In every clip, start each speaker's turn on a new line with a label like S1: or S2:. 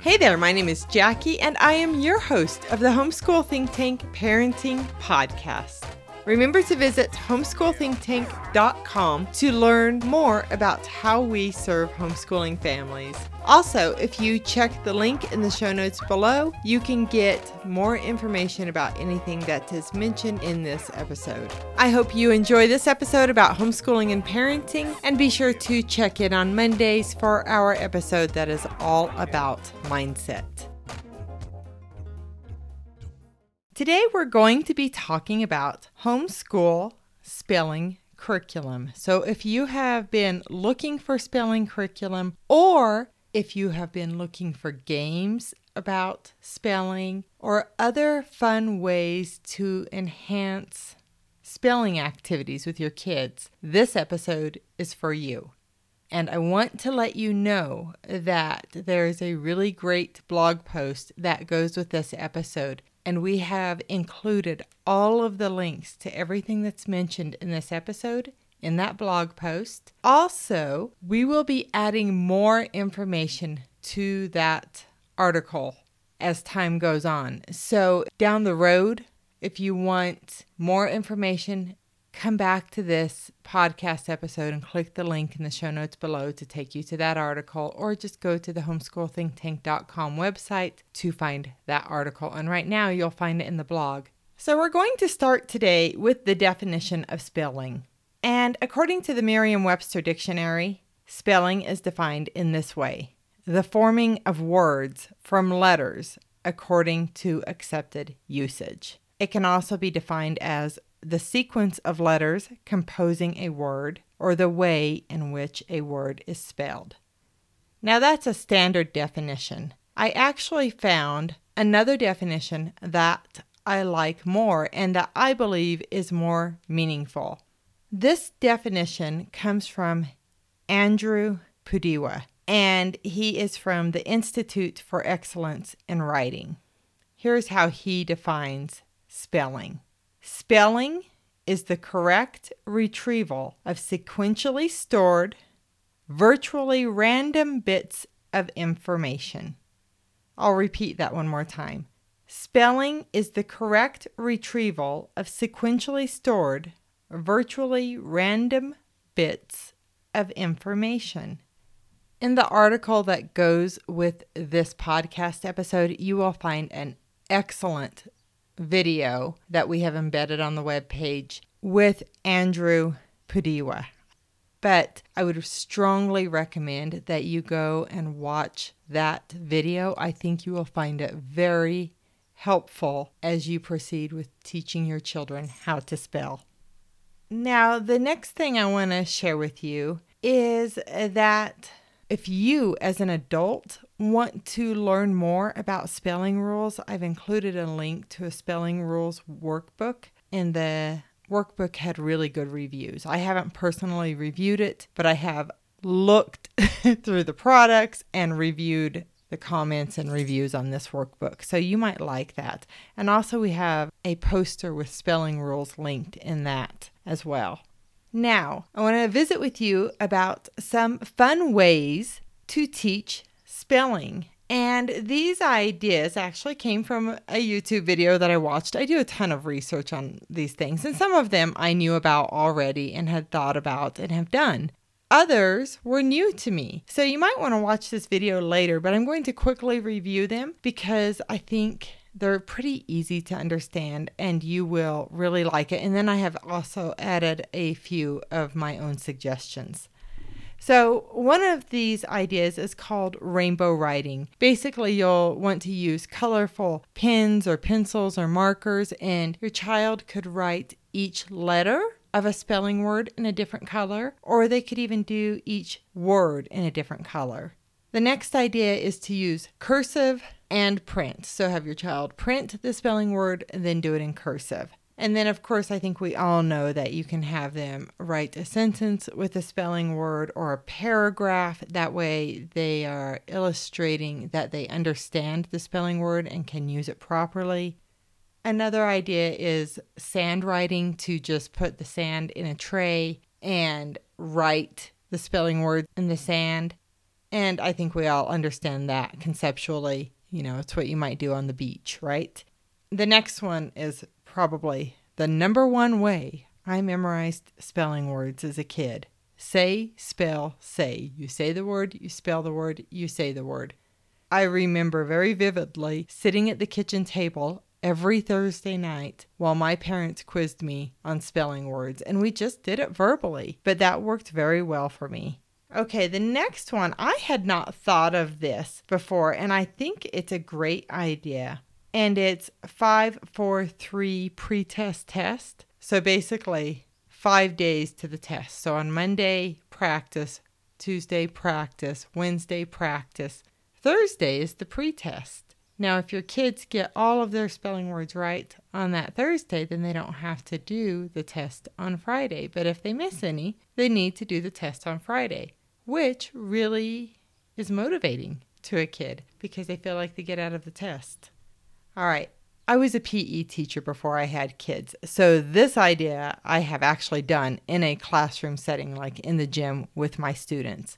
S1: Hey there, my name is Jackie, and I am your host of the Homeschool Think Tank Parenting Podcast. Remember to visit homeschoolthinktank.com to learn more about how we serve homeschooling families. Also, if you check the link in the show notes below, you can get more information about anything that is mentioned in this episode. I hope you enjoy this episode about homeschooling and parenting, and be sure to check in on Mondays for our episode that is all about mindset. Today, we're going to be talking about homeschool spelling curriculum. So, if you have been looking for spelling curriculum, or if you have been looking for games about spelling, or other fun ways to enhance spelling activities with your kids, this episode is for you. And I want to let you know that there is a really great blog post that goes with this episode and we have included all of the links to everything that's mentioned in this episode in that blog post. Also, we will be adding more information to that article as time goes on. So, down the road, if you want more information come back to this podcast episode and click the link in the show notes below to take you to that article, or just go to the homeschoolthinktank.com website to find that article. And right now, you'll find it in the blog. So, we're going to start today with the definition of spelling. And according to the Merriam Webster Dictionary, spelling is defined in this way the forming of words from letters according to accepted usage. It can also be defined as the sequence of letters composing a word or the way in which a word is spelled. Now, that's a standard definition. I actually found another definition that I like more and that I believe is more meaningful. This definition comes from Andrew Pudewa, and he is from the Institute for Excellence in Writing. Here's how he defines spelling Spelling is the correct retrieval of sequentially stored, virtually random bits of information. I'll repeat that one more time. Spelling is the correct retrieval of sequentially stored, virtually random bits of information. In the article that goes with this podcast episode, you will find an excellent video that we have embedded on the web page with Andrew Pudewa. But I would strongly recommend that you go and watch that video. I think you will find it very helpful as you proceed with teaching your children how to spell. Now, the next thing I want to share with you is that if you, as an adult, want to learn more about spelling rules, I've included a link to a spelling rules workbook, and the workbook had really good reviews. I haven't personally reviewed it, but I have looked through the products and reviewed the comments and reviews on this workbook. So you might like that. And also, we have a poster with spelling rules linked in that as well. Now, I want to visit with you about some fun ways to teach spelling. And these ideas actually came from a YouTube video that I watched. I do a ton of research on these things, and some of them I knew about already and had thought about and have done. Others were new to me. So you might want to watch this video later, but I'm going to quickly review them because I think they're pretty easy to understand and you will really like it. And then I have also added a few of my own suggestions. So, one of these ideas is called rainbow writing. Basically, you'll want to use colorful pens or pencils or markers, and your child could write each letter of a spelling word in a different color, or they could even do each word in a different color. The next idea is to use cursive and print. So have your child print the spelling word then do it in cursive. And then, of course, I think we all know that you can have them write a sentence with a spelling word or a paragraph. That way, they are illustrating that they understand the spelling word and can use it properly. Another idea is sand writing to just put the sand in a tray and write the spelling word in the sand. And I think we all understand that conceptually. You know, it's what you might do on the beach, right? The next one is probably the number one way I memorized spelling words as a kid. Say, spell, say. You say the word, you spell the word, you say the word. I remember very vividly sitting at the kitchen table every Thursday night while my parents quizzed me on spelling words, and we just did it verbally, but that worked very well for me. Okay, the next one, I had not thought of this before, and I think it's a great idea. And it's 543 pretest test. So basically, five days to the test. So on Monday, practice, Tuesday, practice, Wednesday, practice, Thursday is the pretest. Now, if your kids get all of their spelling words right on that Thursday, then they don't have to do the test on Friday. But if they miss any, they need to do the test on Friday, which really is motivating to a kid because they feel like they get out of the test. All right. I was a PE teacher before I had kids. So, this idea I have actually done in a classroom setting, like in the gym with my students.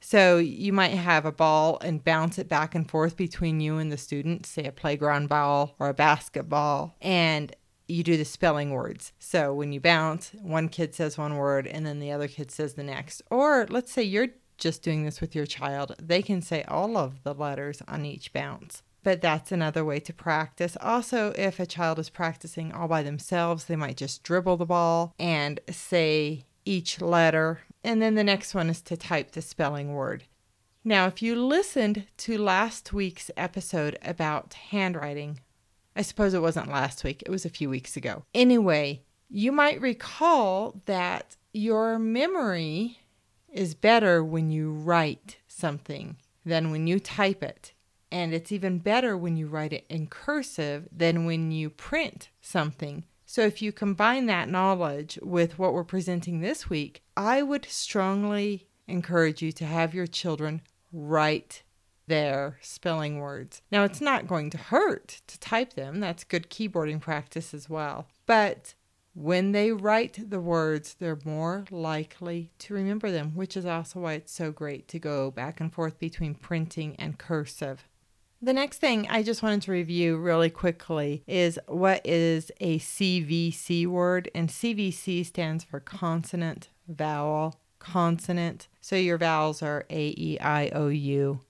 S1: So you might have a ball and bounce it back and forth between you and the student, say a playground ball or a basketball, and you do the spelling words. So when you bounce, one kid says one word and then the other kid says the next. Or let's say you're just doing this with your child, they can say all of the letters on each bounce. But that's another way to practice. Also, if a child is practicing all by themselves, they might just dribble the ball and say each letter and then the next one is to type the spelling word. Now, if you listened to last week's episode about handwriting, I suppose it wasn't last week, it was a few weeks ago. Anyway, you might recall that your memory is better when you write something than when you type it. And it's even better when you write it in cursive than when you print something. So, if you combine that knowledge with what we're presenting this week, I would strongly encourage you to have your children write their spelling words. Now, it's not going to hurt to type them, that's good keyboarding practice as well. But when they write the words, they're more likely to remember them, which is also why it's so great to go back and forth between printing and cursive. The next thing I just wanted to review really quickly is what is a CVC word, and CVC stands for consonant, vowel, consonant. So your vowels are A, E, I, O, U,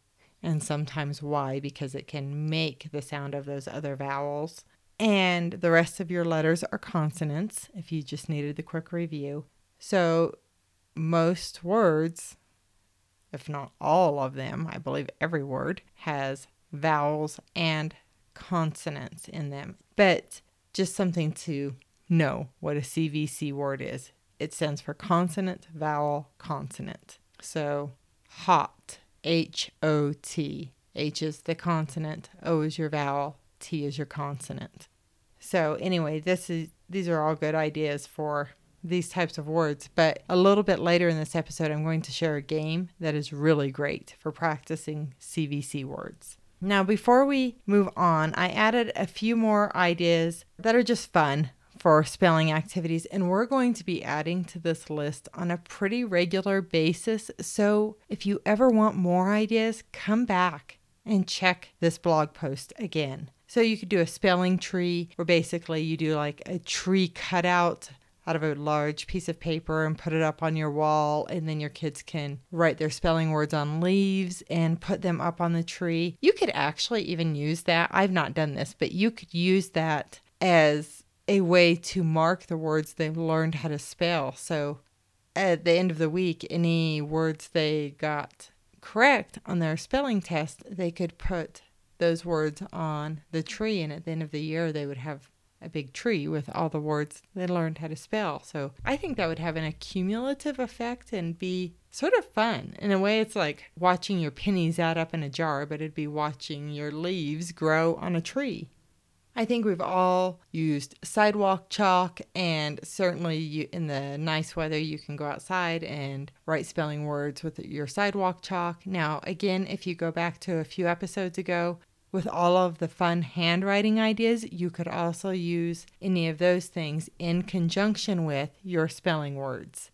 S1: and sometimes Y because it can make the sound of those other vowels. And the rest of your letters are consonants if you just needed the quick review. So most words, if not all of them, I believe every word has vowels and consonants in them. But just something to know what a CVC word is. It stands for consonant, vowel, consonant. So hot, H O T. H is the consonant, O is your vowel, T is your consonant. So anyway, this is these are all good ideas for these types of words, but a little bit later in this episode I'm going to share a game that is really great for practicing CVC words. Now, before we move on, I added a few more ideas that are just fun for spelling activities, and we're going to be adding to this list on a pretty regular basis. So, if you ever want more ideas, come back and check this blog post again. So, you could do a spelling tree where basically you do like a tree cutout out of a large piece of paper and put it up on your wall and then your kids can write their spelling words on leaves and put them up on the tree. You could actually even use that. I've not done this, but you could use that as a way to mark the words they've learned how to spell. So at the end of the week, any words they got correct on their spelling test, they could put those words on the tree and at the end of the year they would have a big tree with all the words they learned how to spell. So I think that would have an accumulative effect and be sort of fun. In a way, it's like watching your pennies add up in a jar, but it'd be watching your leaves grow on a tree. I think we've all used sidewalk chalk, and certainly you, in the nice weather, you can go outside and write spelling words with your sidewalk chalk. Now, again, if you go back to a few episodes ago, with all of the fun handwriting ideas, you could also use any of those things in conjunction with your spelling words.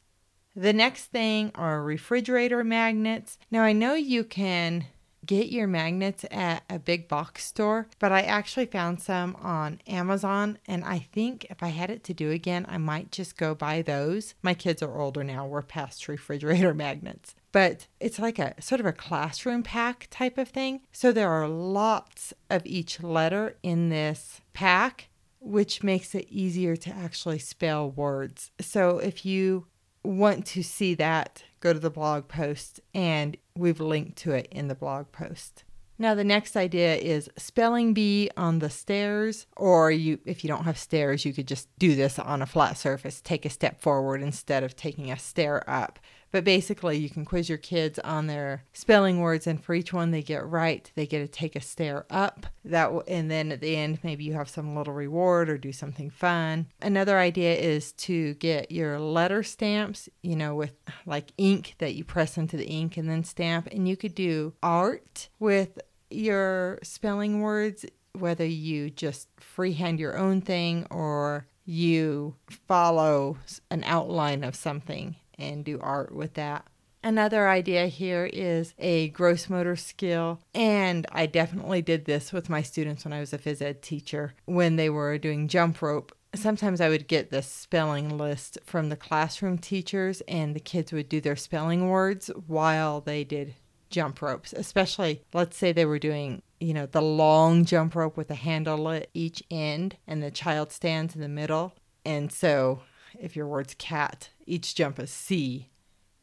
S1: The next thing are refrigerator magnets. Now, I know you can get your magnets at a big box store, but I actually found some on Amazon. And I think if I had it to do again, I might just go buy those. My kids are older now, we're past refrigerator magnets. But it's like a sort of a classroom pack type of thing. So there are lots of each letter in this pack, which makes it easier to actually spell words. So if you want to see that, go to the blog post and we've linked to it in the blog post. Now the next idea is spelling bee on the stairs or you if you don't have stairs you could just do this on a flat surface, take a step forward instead of taking a stair up. But basically, you can quiz your kids on their spelling words, and for each one they get right, they get to take a stair up. That and then at the end, maybe you have some little reward or do something fun. Another idea is to get your letter stamps, you know, with like ink that you press into the ink and then stamp, and you could do art with your spelling words, whether you just freehand your own thing or you follow an outline of something and do art with that. Another idea here is a gross motor skill. And I definitely did this with my students when I was a phys ed teacher when they were doing jump rope. Sometimes I would get the spelling list from the classroom teachers, and the kids would do their spelling words while they did jump ropes, especially let's say they were doing, you know, the long jump rope with a handle at each end and the child stands in the middle. And so if your word's cat, each jump is C,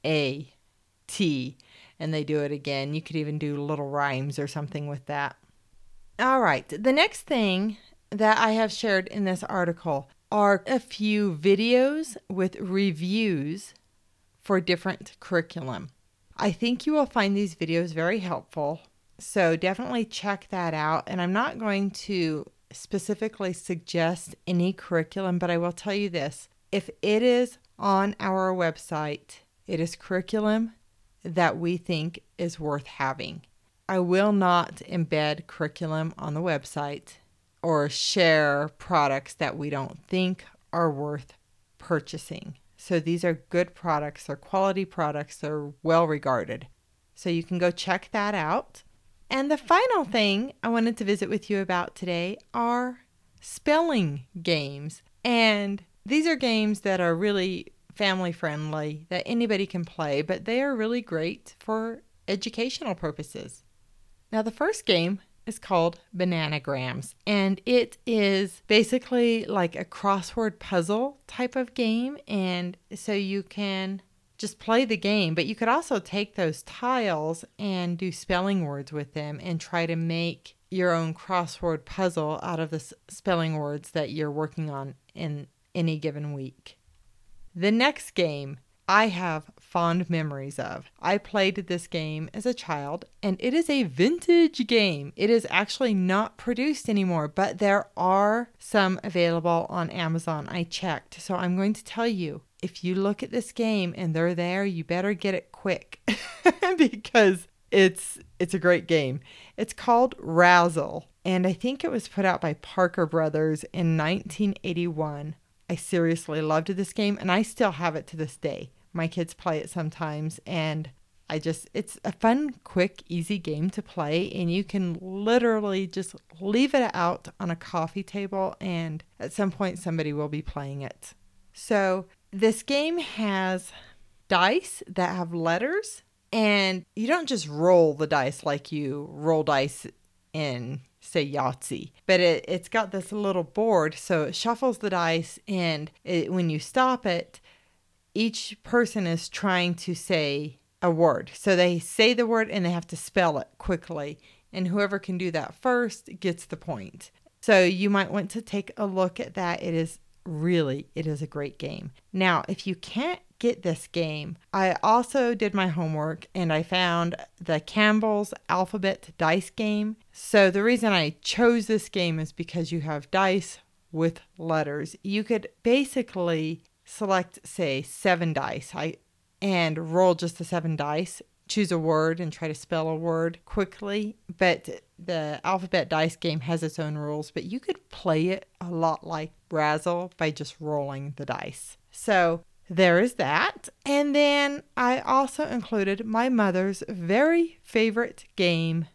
S1: A, T, and they do it again. You could even do little rhymes or something with that. All right, the next thing that I have shared in this article are a few videos with reviews for different curriculum. I think you will find these videos very helpful. So definitely check that out. And I'm not going to specifically suggest any curriculum, but I will tell you this if it is on our website, it is curriculum that we think is worth having. I will not embed curriculum on the website or share products that we don't think are worth purchasing. So these are good products, they're quality products, they're well regarded. So you can go check that out. And the final thing I wanted to visit with you about today are spelling games. And these are games that are really family friendly that anybody can play, but they are really great for educational purposes. Now, the first game is called Bananagrams, and it is basically like a crossword puzzle type of game. And so you can just play the game, but you could also take those tiles and do spelling words with them and try to make your own crossword puzzle out of the spelling words that you're working on in any given week. The next game I have fond memories of. I played this game as a child, and it is a vintage game. It is actually not produced anymore, but there are some available on Amazon. I checked. So I'm going to tell you if you look at this game and they're there, you better get it quick because it's it's a great game. It's called Razzle, and I think it was put out by Parker Brothers in 1981. I seriously loved this game and I still have it to this day. My kids play it sometimes and I just, it's a fun, quick, easy game to play, and you can literally just leave it out on a coffee table, and at some point, somebody will be playing it. So, this game has dice that have letters, and you don't just roll the dice like you roll dice in say Yahtzee, but it, it's got this little board, so it shuffles the dice, and it, when you stop it, each person is trying to say a word. So they say the word and they have to spell it quickly, and whoever can do that first gets the point. So you might want to take a look at that. It is really it is a great game. Now, if you can't get this game. I also did my homework and I found the Campbell's Alphabet Dice game. So the reason I chose this game is because you have dice with letters. You could basically select say 7 dice. I and roll just the 7 dice, choose a word and try to spell a word quickly, but the alphabet dice game has its own rules, but you could play it a lot like Razzle by just rolling the dice. So there is that. And then I also included my mother's very favorite game,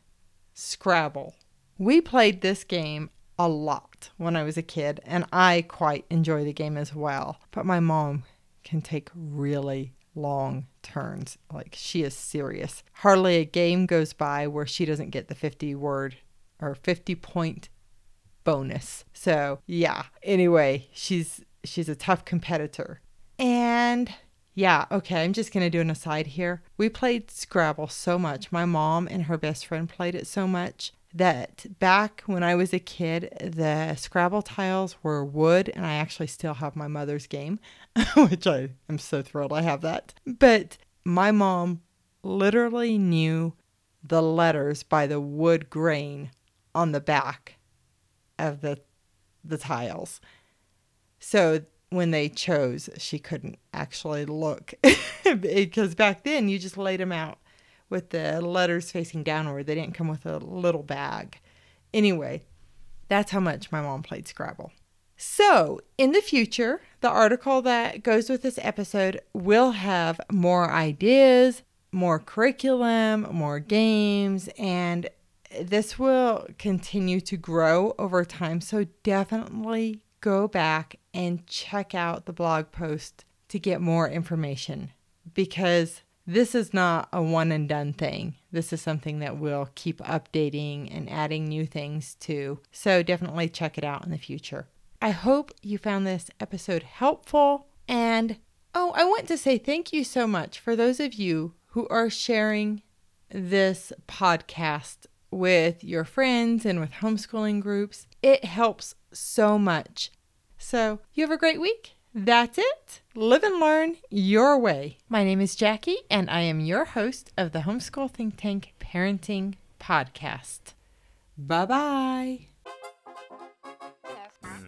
S1: Scrabble. We played this game a lot when I was a kid, and I quite enjoy the game as well. But my mom can take really long turns. Like she is serious. Hardly a game goes by where she doesn't get the 50 word or 50 point bonus. So, yeah. Anyway, she's she's a tough competitor. And yeah, okay, I'm just going to do an aside here. We played Scrabble so much. My mom and her best friend played it so much that back when I was a kid, the Scrabble tiles were wood, and I actually still have my mother's game, which I am so thrilled I have that. But my mom literally knew the letters by the wood grain on the back of the the tiles. So when they chose, she couldn't actually look because back then you just laid them out with the letters facing downward. They didn't come with a little bag. Anyway, that's how much my mom played Scrabble. So, in the future, the article that goes with this episode will have more ideas, more curriculum, more games, and this will continue to grow over time. So, definitely go back and check out the blog post to get more information because this is not a one and done thing. This is something that we'll keep updating and adding new things to. So definitely check it out in the future. I hope you found this episode helpful. And oh, I want to say thank you so much for those of you who are sharing this podcast with your friends and with homeschooling groups. It helps so much. So, you have a great week. That's it. Live and learn your way. My name is Jackie, and I am your host of the Homeschool Think Tank Parenting Podcast. Bye bye.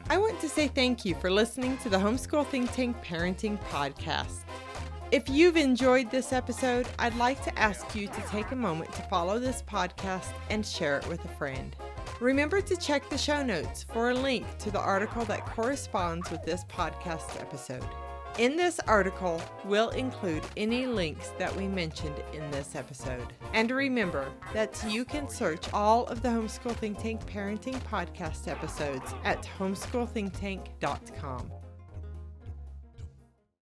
S1: I want to say thank you for listening to the Homeschool Think Tank Parenting Podcast. If you've enjoyed this episode, I'd like to ask you to take a moment to follow this podcast and share it with a friend. Remember to check the show notes for a link to the article that corresponds with this podcast episode. In this article, we'll include any links that we mentioned in this episode. And remember that you can search all of the Homeschool Think Tank parenting podcast episodes at homeschoolthinktank.com.